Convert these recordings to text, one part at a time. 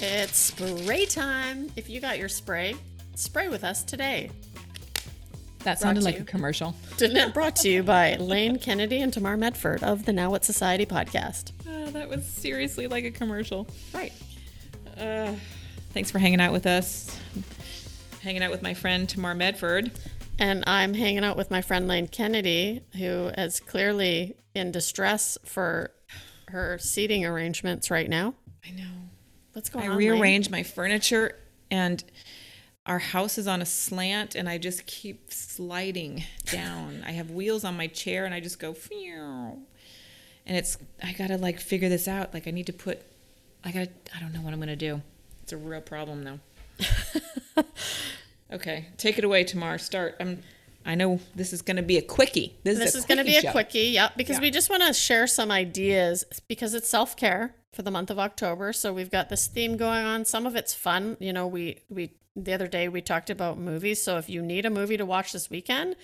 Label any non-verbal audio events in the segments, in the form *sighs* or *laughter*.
It's spray time. If you got your spray, spray with us today. That sounded like you. a commercial. Didn't it? Brought to you by Lane Kennedy and Tamar Medford of the Now What Society podcast. Oh, that was seriously like a commercial. Right. Uh, thanks for hanging out with us. Hanging out with my friend Tamar Medford. And I'm hanging out with my friend Lane Kennedy, who is clearly in distress for her seating arrangements right now. I know. What's going I on? Lane? rearranged my furniture and our house is on a slant and I just keep sliding down. I have wheels on my chair and I just go Phew. and it's I gotta like figure this out. Like I need to put I gotta I don't know what I'm gonna do. It's a real problem though. *laughs* okay, take it away, Tamar. Start. I'm I know this is gonna be a quickie. This, This is, is going to be a show. quickie, yep, because Yeah. we just want to share some ideas because it's self care for the month of October. So we've got this theme going on. Some of it's fun. You know, we we the other day we talked about movies. So if you need a movie to watch this weekend,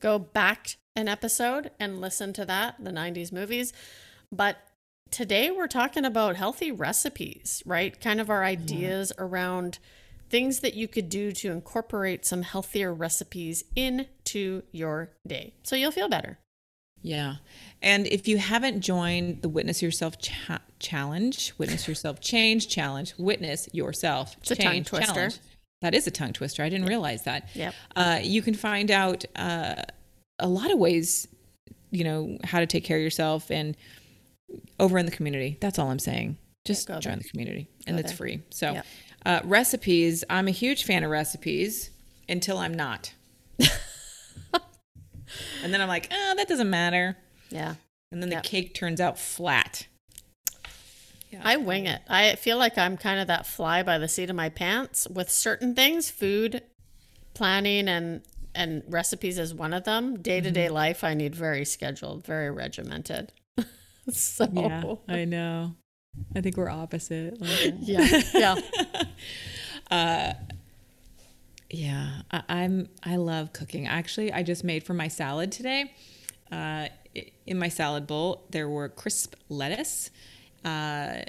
go back an episode and listen to that, the '90s movies. But today we're talking about healthy recipes, right? Kind of our mm-hmm. ideas around things that you could do to incorporate some healthier recipes into your day so you'll feel better. Yeah. And if you haven't joined the Witness Yourself cha- Challenge, Witness Yourself Change Challenge, Witness Yourself It's a tongue Change twister. Challenge. That is a tongue twister. I didn't realize that. Yep. Uh, you can find out uh, a lot of ways, you know, how to take care of yourself and over in the community. That's all I'm saying. Just go join there. the community and Go it's there. free. So, Yep. uh, recipes, I'm a huge fan of recipes until I'm not. *laughs* and then I'm like, oh, that doesn't matter. Yeah. And then the cake turns out flat. I wing it. I feel like I'm kind of that fly by the seat of my pants with certain things, food planning and and recipes is one of them. Day-to-day Mm-hmm. life I need very scheduled, very regimented. *laughs* so I know. I think we're opposite. *laughs* yeah. Yeah. *laughs* uh, yeah, I, I'm. I love cooking. Actually, I just made for my salad today. Uh, in my salad bowl, there were crisp lettuce, uh,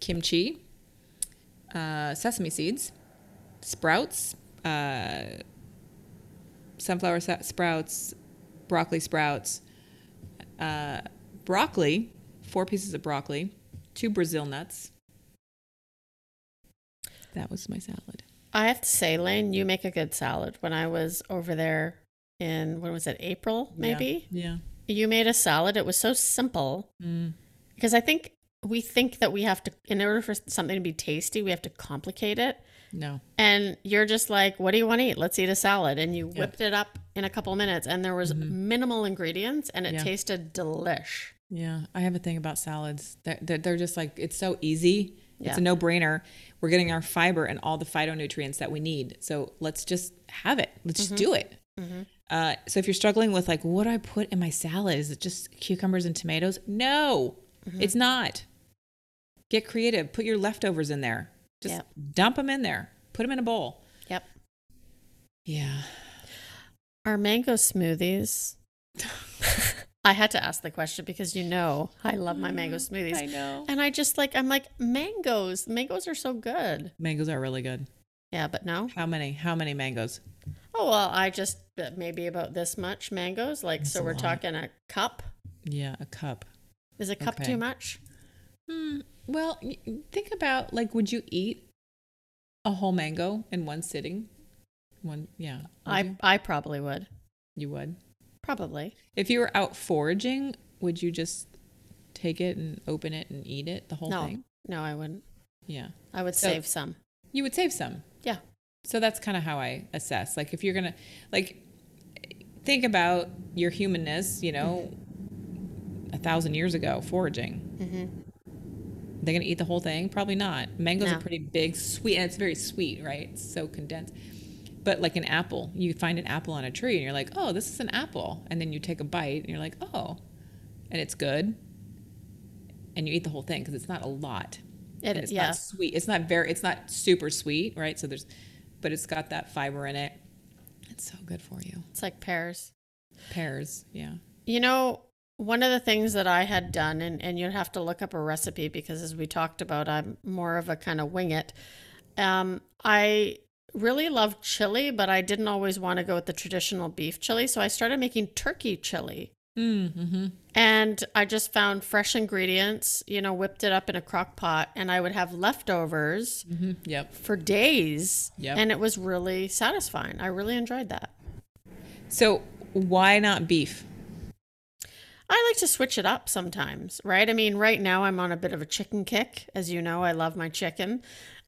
kimchi, uh, sesame seeds, sprouts, uh, sunflower sa- sprouts, broccoli sprouts, uh, broccoli, four pieces of broccoli, two Brazil nuts. That was my salad. I have to say, Lane, you make a good salad. When I was over there in when was it, April, maybe? Yeah. You made a salad. It was so simple. Mm. Because I think we think that we have to, in order for something to be tasty, we have to complicate it. No. And you're just like, what do you want to eat? Let's eat a salad. And you whipped it up in a couple minutes, and there was minimal ingredients, and it Yeah. tasted delish. Yeah. I have a thing about salads. They're, they're, they're just like, it's so easy. Yeah. It's a no brainer. We're getting our fiber and all the phytonutrients that we need. So let's just have it. Let's just do it. Mhm. Uh, so if you're struggling with like, what do I put in my salad? Is it just cucumbers and tomatoes? No, it's not. Get creative. Put your leftovers in there. Just Yep. dump them in there. Put them in a bowl. Yep. Yeah. Our mango smoothies. *laughs* I had to ask the question because you know I love my mango smoothies. I know. And I just like, I'm like, mangoes. Mangoes are so good. Mangoes are really good. Yeah, but no. How many? How many mangoes? Oh, well, I just uh, maybe about this much mangoes. Like, That's so we're lot. talking a cup. Yeah, a cup. Is a cup Okay. too much? Hmm. Well, think about like, would you eat a whole mango in one sitting? One, yeah. I, you? I probably would. you would. Probably. If you were out foraging, would you just take it and open it and eat it, the whole No, thing? no, I wouldn't. Yeah. I would So- save some. You would save some. Yeah. So that's kind of how I assess. Like, if you're gonna, like, think about your humanness. You know, a thousand years ago, foraging. Mm-hmm. They're gonna eat the whole thing? Probably not. Mangoes No. are pretty big, sweet, and it's very sweet, right? It's so condensed. But like an apple, you find an apple on a tree, and you're like, "Oh, this is an apple," and then you take a bite, and you're like, "Oh," and it's good, and you eat the whole thing because it's not a lot. It, and it's yeah. not sweet. It's not very. It's not super sweet, right? So there's, but it's got that fiber in it. It's so good for you. It's like pears. Pears, yeah. You know, one of the things that I had done, and, and you'd have to look up a recipe because as we talked about, I'm more of a kind of wing it. Um, I really loved chili, but I didn't always want to go with the traditional beef chili. So I started making turkey chili. Mm-hmm. And I just found fresh ingredients, you know, whipped it up in a crock pot, and I would have leftovers Mm-hmm. Yep. for days. Yep. And it was really satisfying. I really enjoyed that. So why not beef? I like to switch it up sometimes, right? I mean, right now I'm on a bit of a chicken kick. As you know, I love my chicken.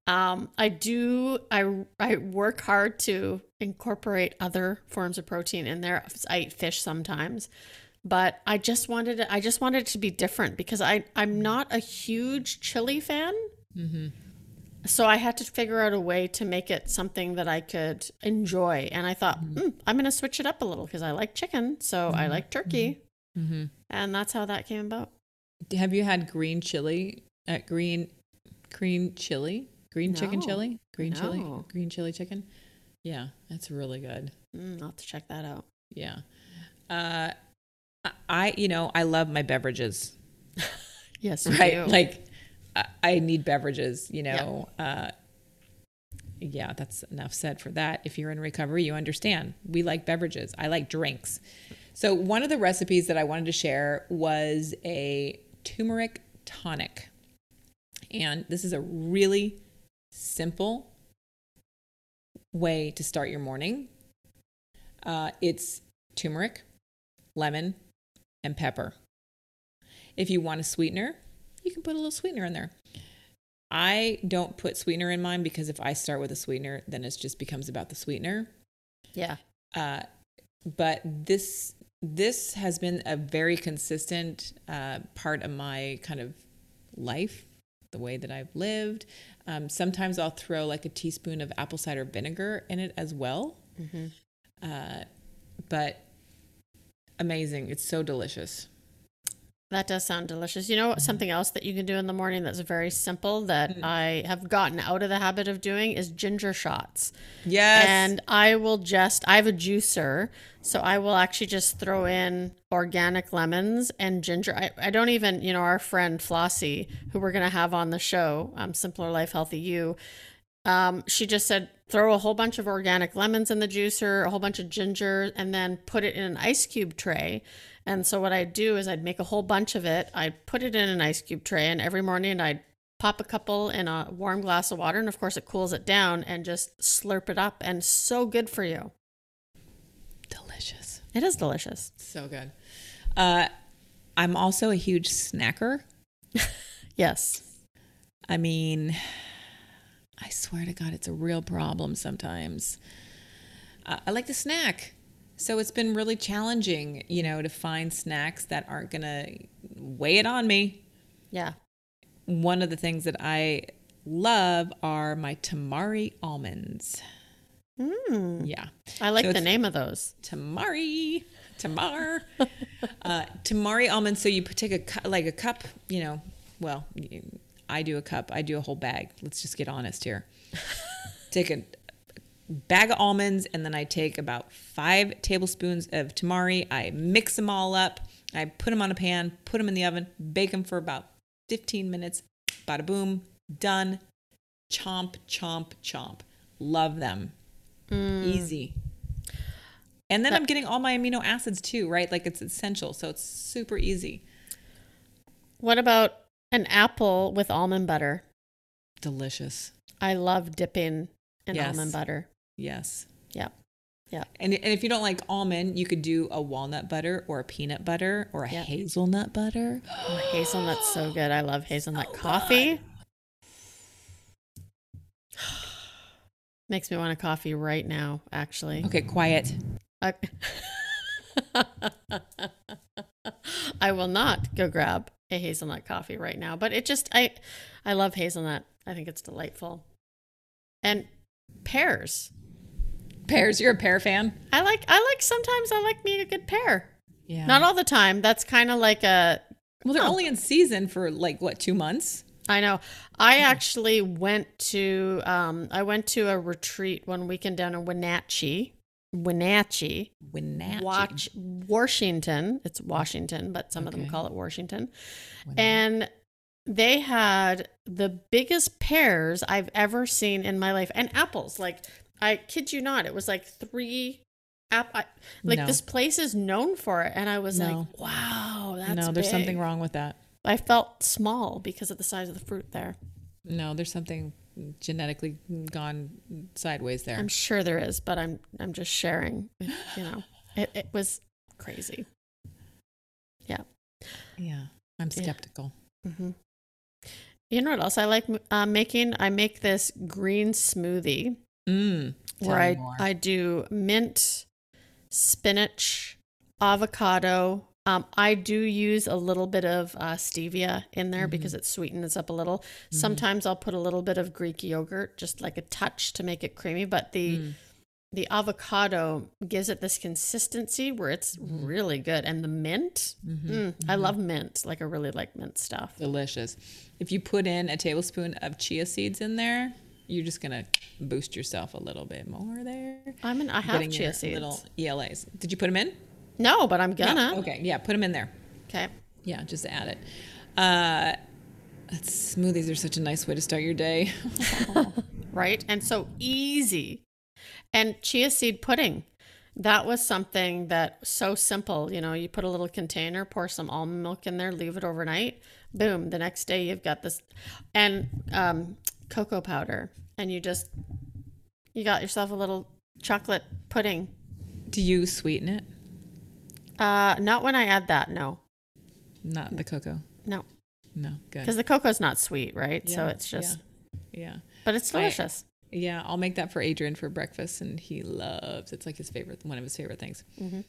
Um, I do, I, I work hard to incorporate other forms of protein in there. I eat fish sometimes, but I just wanted it, I just wanted it to be different because I, I'm not a huge chili fan. So I had to figure out a way to make it something that I could enjoy. And I thought, "Hmm, I'm going to switch it up a little because I like chicken. So I like turkey. Mm-hmm. And that's how that came about. Have you had green chili? Uh, green, green chili, green chicken chili, green chili, No. green chili chicken. Yeah, that's really good. Mm, I'll have to check that out. Yeah. Uh, I- you know, I love my beverages. Yes, *laughs* right do. like I, I need beverages you know uh yeah that's enough said for that if you're in recovery you understand we like beverages i like drinks so one of the recipes that i wanted to share was a turmeric tonic and this is a really simple way to start your morning uh, it's turmeric lemon and pepper if you want a sweetener, you can put a little sweetener in there. I don't put sweetener in mine because if I start with a sweetener, then it just becomes about the sweetener. yeah. Uh, but this this has been a very consistent uh, part of my kind of life, the way that I've lived. Um, sometimes I'll throw like a teaspoon of apple cider vinegar in it as well. hmm Uh, but amazing! It's so delicious. That does sound delicious. You know what- something else that you can do in the morning that's very simple that I have gotten out of the habit of doing is ginger shots. Yes. And I will just, I have a juicer, so I will actually just throw in organic lemons and ginger. I, I don't even, you know, our friend Flossie, who we're going to have on the show, um, Simpler Life, Healthy You, um, she just said throw a whole bunch of organic lemons in the juicer, a whole bunch of ginger, and then put it in an ice cube tray. And so what I'd do is I'd make a whole bunch of it. I'd put it in an ice cube tray, and every morning I'd pop a couple in a warm glass of water, and of course it cools it down, and just slurp it up, and so good for you. delicious. It is delicious. So good. Uh, I'm also a huge snacker. *laughs* Yes. I mean, I swear to God, it's a real problem sometimes. Uh, I like to snack. So it's been really challenging, you know, to find snacks that aren't going to weigh it on me. Yeah. One of the things that I love are my tamari almonds. Mm. Yeah. I like So the name of those. tamari tamar *laughs* uh, tamari almonds so you take a cu- like a cup you know well y- i do a cup i do a whole bag. Let's just get honest here. *laughs* Take a bag of almonds and then i take about five tablespoons of tamari. I mix them all up. I put them on a pan put them in the oven bake them for about 15 minutes. Bada boom done. Chomp chomp chomp. Love them. Mm. Easy. And then I'm getting all my amino acids too, right? Like it's essential. So it's super easy. What about an apple with almond butter? Delicious. I love dipping in Yes. almond butter. Yes. Yeah. Yeah. And, and if you don't like almond, you could do a walnut butter or a peanut butter or a Yeah. hazelnut butter. *gasps* Oh, hazelnut's so good. I love hazelnut coffee. *sighs* Makes me want a coffee right now, actually. Okay, quiet. I- *laughs* *laughs* I will not go grab a hazelnut coffee right now, but it just I I love hazelnut. I think it's delightful. And pears. Pears, you're a pear fan? I like I like sometimes I like me a good pear. Yeah. Not all the time. That's kind of like a well, they're Oh. only in season for like what, two months? I know. I actually went to um I went to a retreat one weekend down in Wenatchee, Wenatchee, Wenatchee. Watch Washington. It's Washington, but some of them call it Washington. Wenatchee. And they had the biggest pears I've ever seen in my life, and apples. Like I kid you not, it was like three. App, I, like No. this place is known for it, and I was No. like, "Wow, that's no, there's something wrong with that. I felt small because of the size of the fruit there. No, there's something genetically gone sideways there. I'm sure there is, but I'm I'm just sharing. You know, *laughs* it, it was crazy. Yeah. yeah, I'm Yeah. skeptical. hmm You know what else I like uh, making? I make this green smoothie Mm. Where I more. I do mint, spinach, avocado. Um, I do use a little bit of uh, stevia in there because Mm-hmm. it sweetens up a little. Sometimes I'll put a little bit of Greek yogurt, just like a touch to make it creamy. But the Mm. the avocado gives it this consistency where it's Mm-hmm. really good, and the mint. mm, I love mint. Like I really like mint stuff. delicious. If you put in a tablespoon of chia seeds in there, you're just gonna boost yourself a little bit more there. I'm in. I have chia seeds. Little ELAs. Did you put them in? No, but I'm gonna. Okay, yeah, put them in there. Okay. Yeah, just add it. Uh, smoothies are such a nice way to start your day. *laughs* right? And so easy. And chia seed pudding. That was something that so simple. You know, you put a little container, pour some almond milk in there, leave it overnight. Boom. The next day you've got this and um, cocoa powder. And you just you got yourself a little chocolate pudding. Do you sweeten it? Uh not when I add that, no. Not the cocoa. No. No, good. Because the cocoa's not sweet, right? so it's just yeah. yeah. but it's I- delicious. Yeah, I'll make that for Adrian for breakfast, and he loves. It's like his favorite, one of his favorite things. Mm-hmm.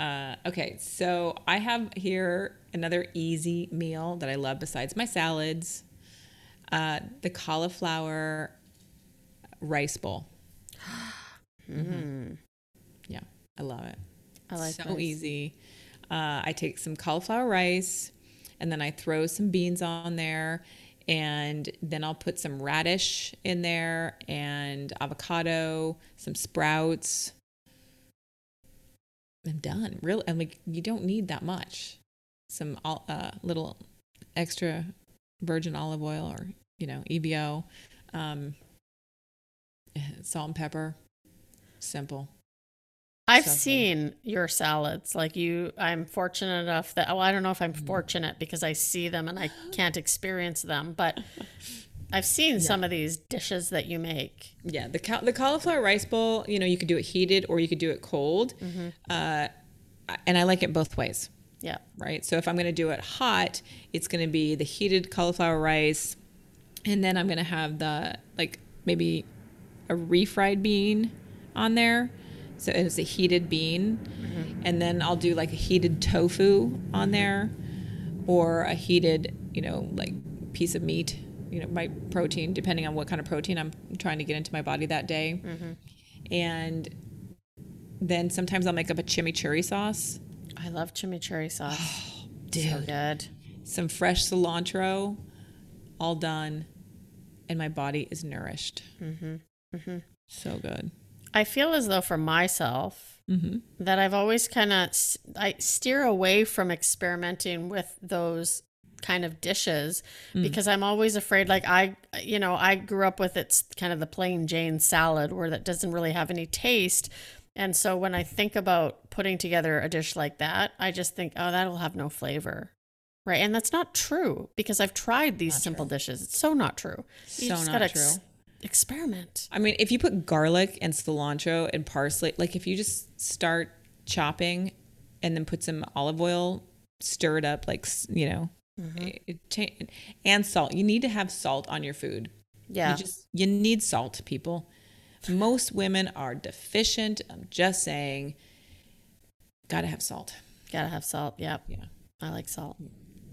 Uh, okay, so I have here another easy meal that I love besides my salads, uh, the cauliflower rice bowl. *gasps* Mhm. Yeah, I love it. I like so this. easy. Uh, I take some cauliflower rice, and then I throw some beans on there, and then I'll put some radish in there and avocado, some sprouts. I'm done. Really, and like you don't need that much. Some uh, little extra virgin olive oil or you know EVO, um, salt and pepper. Simple. I've So good. seen your salads. Like you, I'm fortunate enough that, well, I don't know if I'm Mm. fortunate because I see them and I can't experience them, but *laughs* I've seen some of these dishes that you make. Yeah, the cau- the cauliflower rice bowl. You know, you could do it heated or you could do it cold, uh, and I like it both ways. Yeah. Right. So if I'm going to do it hot, it's going to be the heated cauliflower rice, and then I'm going to have the like maybe a refried bean on there. So it's a heated bean, mm-hmm. and then I'll do like a heated tofu on there, or a heated, you know, like piece of meat. You know, my protein, depending on what kind of protein I'm trying to get into my body that day, mm-hmm. and then sometimes I'll make up a chimichurri sauce I love chimichurri sauce. Oh, so dude. good. some fresh cilantro, all done, and my body is nourished. Mm-hmm. mm-hmm. So good. I feel as though for myself Mm-hmm. that I've always kind of I steer away from experimenting with those kind of dishes because I'm always afraid like I you know I grew up with it's kind of the plain Jane salad where that doesn't really have any taste and so when I think about putting together a dish like that I just think oh that'll have no flavor right and that's not true because I've tried these Not simple true. dishes it's so not true you So not gotta true. Experiment I mean, if you put garlic and cilantro and parsley, like if you just start chopping and then put some olive oil, stir it up, like, you know, mm-hmm. it, it and salt. You need to have salt on your food. yeah You just you need salt, people. Most women are deficient. I'm just saying, gotta have salt. gotta have salt yep Yeah. I like salt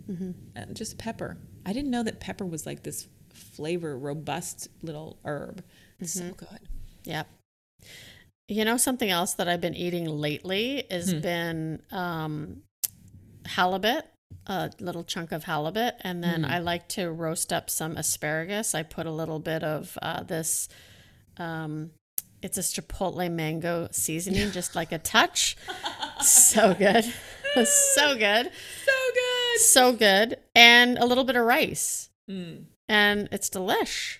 mm-hmm. and just pepper. I didn't know that pepper was like this flavor robust little herb. It's so good. Yep. You know something else that I've been eating lately has Hmm. been um, halibut, a little chunk of halibut, and then Hmm. I like to roast up some asparagus. I put a little bit of uh, this. Um, it's a chipotle mango seasoning, just like a touch. so *laughs* good. *laughs* so good. So good. So good. And a little bit of rice. Mm. And it's delish.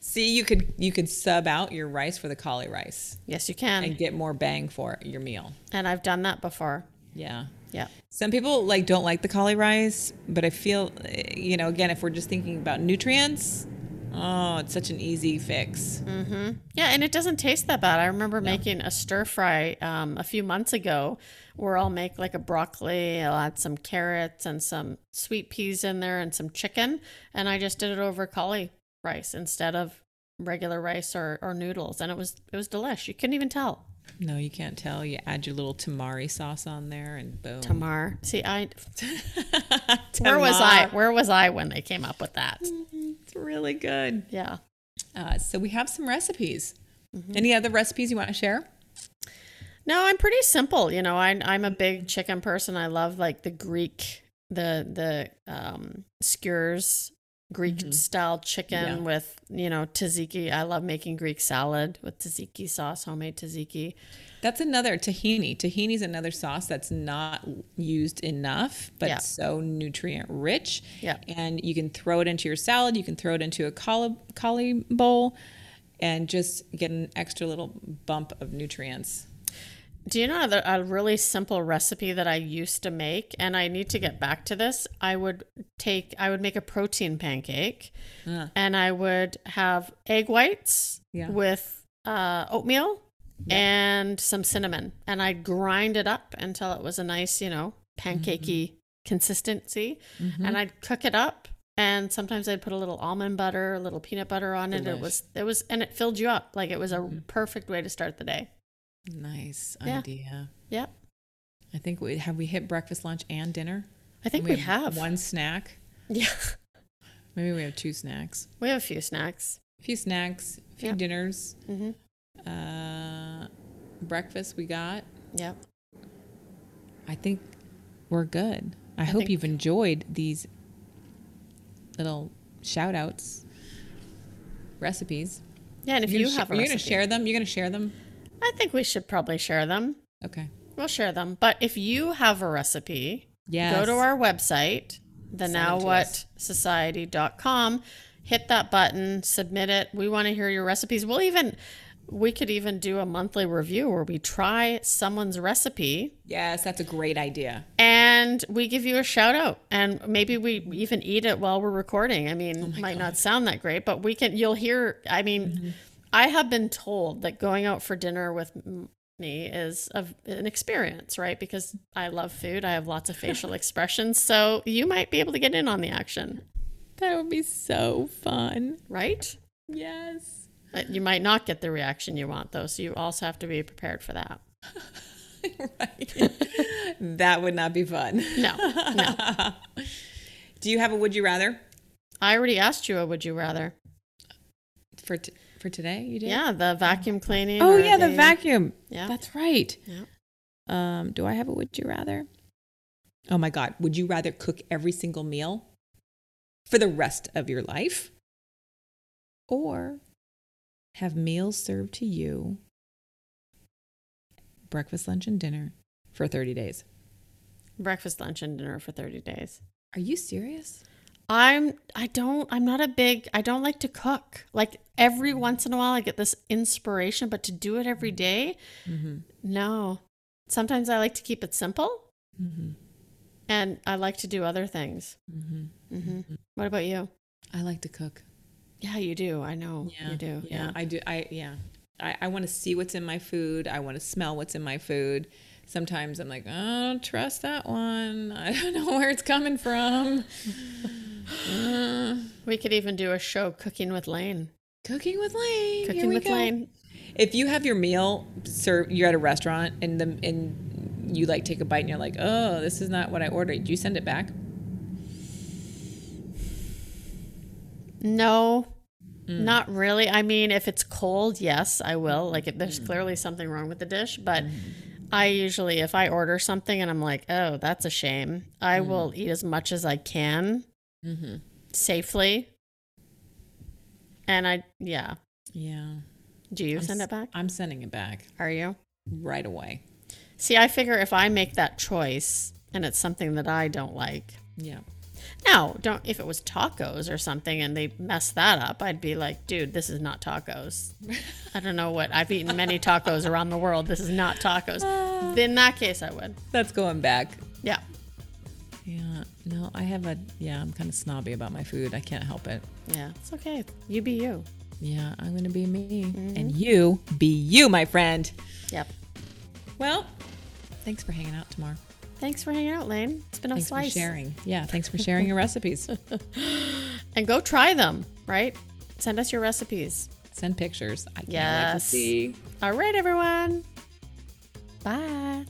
See, you could you could sub out your rice for the cauli rice Yes, you can. and get more bang for your meal. And I've done that before. Yeah. Yeah. Some people like don't like the cauli rice, but I feel eh, you know, again, if we're just thinking about nutrients, oh, it's such an easy fix. Mm-hmm. Yeah, and it doesn't taste that bad. I remember making a stir fry um, a few months ago where I'll make like a broccoli, I'll add some carrots and some sweet peas in there and some chicken. And I just did it over cauli rice instead of regular rice or, or noodles. And it was it was delish. You couldn't even tell. No, you can't tell. You add your little tamari sauce on there and boom. Tamar. See, I *laughs* where was I? Where was I when they came up with that? It's really good. Yeah. Uh, so we have some recipes. Mm-hmm. Any other recipes you want to share? No, I'm pretty simple. You know, I, I'm a big chicken person. I love like the Greek, the the um, skewers, Greek mm-hmm. style chicken Yeah. with you know tzatziki. I love making Greek salad with tzatziki sauce, homemade tzatziki. That's another tahini. Tahini is another sauce that's not used enough, but Yeah. so nutrient rich. Yeah. And you can throw it into your salad. You can throw it into a cauli, cauli bowl, and just get an extra little bump of nutrients. Do you know a really simple recipe that I used to make, and I need to get back to this? I would take, I would make a protein pancake, and I would have egg whites Yeah. with uh, oatmeal and some cinnamon, and I'd grind it up until it was a nice, you know, pancakey mm-hmm. consistency, mm-hmm. and I'd cook it up. And sometimes I'd put a little almond butter, a little peanut butter on it. It was, it was, and it filled you up. Like it was a mm-hmm. perfect way to start the day. Nice Yeah. idea. Yeah, I think we have we hit breakfast, lunch, and dinner. I think we, have. one snack. Yeah. Maybe we have two snacks. We have a few snacks. A few snacks, a few Yeah. dinners. hmm Uh, breakfast we got. Yep. I think we're good. I, hope think- you've enjoyed these little shout outs, recipes. Yeah, and if you gonna sh- have a you're recipe, to share them? You're going to share them? I think we should probably share them. Okay. We'll share them. But if you have a recipe, Yes. go to our website, the Send now what society.com, hit that button, submit it. We want to hear your recipes. We'll even we could even do a monthly review where we try someone's recipe Yes, that's a great idea. and we give you a shout out and maybe we even eat it while we're recording i mean oh might not sound that great but we can you'll hear i mean mm-hmm. I have been told that going out for dinner with me is a, an experience right? Because i love food. I have lots of *laughs* facial expressions. So you might be able to get in on the action. That would be so fun. right? Yes. Uh, you might not get the reaction you want though so you also have to be prepared for that. *laughs* Right. *laughs* that would not be fun. no no. Do you have a would you rather? I already asked you a would you rather. For t- for today? You did? yeah the vacuum cleaning Oh yeah, the vacuum. yeah That's right. Yeah. Um, do I have a would you rather? Oh my god, would you rather cook every single meal for the rest of your life or have meals served to you breakfast, lunch and dinner for 30 days? breakfast, lunch, and dinner for 30 days. Are you serious? I'm I don't I'm not a big I don't like to cook. Like every once in a while I get this inspiration, but to do it every day, Mm-hmm. no. Sometimes I like to keep it simple Mm-hmm. and I like to do other things. Mm-hmm. hmm What about you? I like to cook. Yeah, you do. I know yeah, you do. Yeah, Yeah. I do. I yeah. I, I want to see what's in my food. I want to smell what's in my food. Sometimes I'm like, I don't trust that one. *laughs* I don't know where it's coming from. *laughs* Uh, We could even do a show cooking with Lane. cooking with Lane. Cooking with go. Lane. If you have your meal sir, you're at a restaurant and the and you like take a bite and you're like, oh, this is not what I ordered. Do you send it back? No. Mm. Not really. I mean, if it's cold, yes, I will. Like if Mm. there's clearly something wrong with the dish, but I usually if I order something and I'm like, "Oh, that's a shame." I Mm. will eat as much as I can Mm-hmm. safely. And I yeah. Yeah. Do you send s- it back? I'm sending it back Are you? right away. See, I figure if I make that choice and it's something that I don't like, Yeah. Now don't if it was tacos or something and they mess that up, I'd be like, dude, this is not tacos. I don't know what I've eaten many tacos around the world. This is not tacos. *sighs* In that case, I would. That's going back. Yeah. Yeah. No, I have a yeah, I'm kind of snobby about my food. I can't help it. Yeah. It's okay. You be you. Yeah, I'm going to be me mm-hmm. and you be you, my friend. Yep. Well, thanks for hanging out Tamar. Thanks for hanging out, Lane. It's been a Thanks slice. for sharing. Yeah, thanks for sharing your *laughs* recipes. And go try them, right? Send us your recipes. Send pictures. I can't wait to Yes. see. All right, everyone. Bye.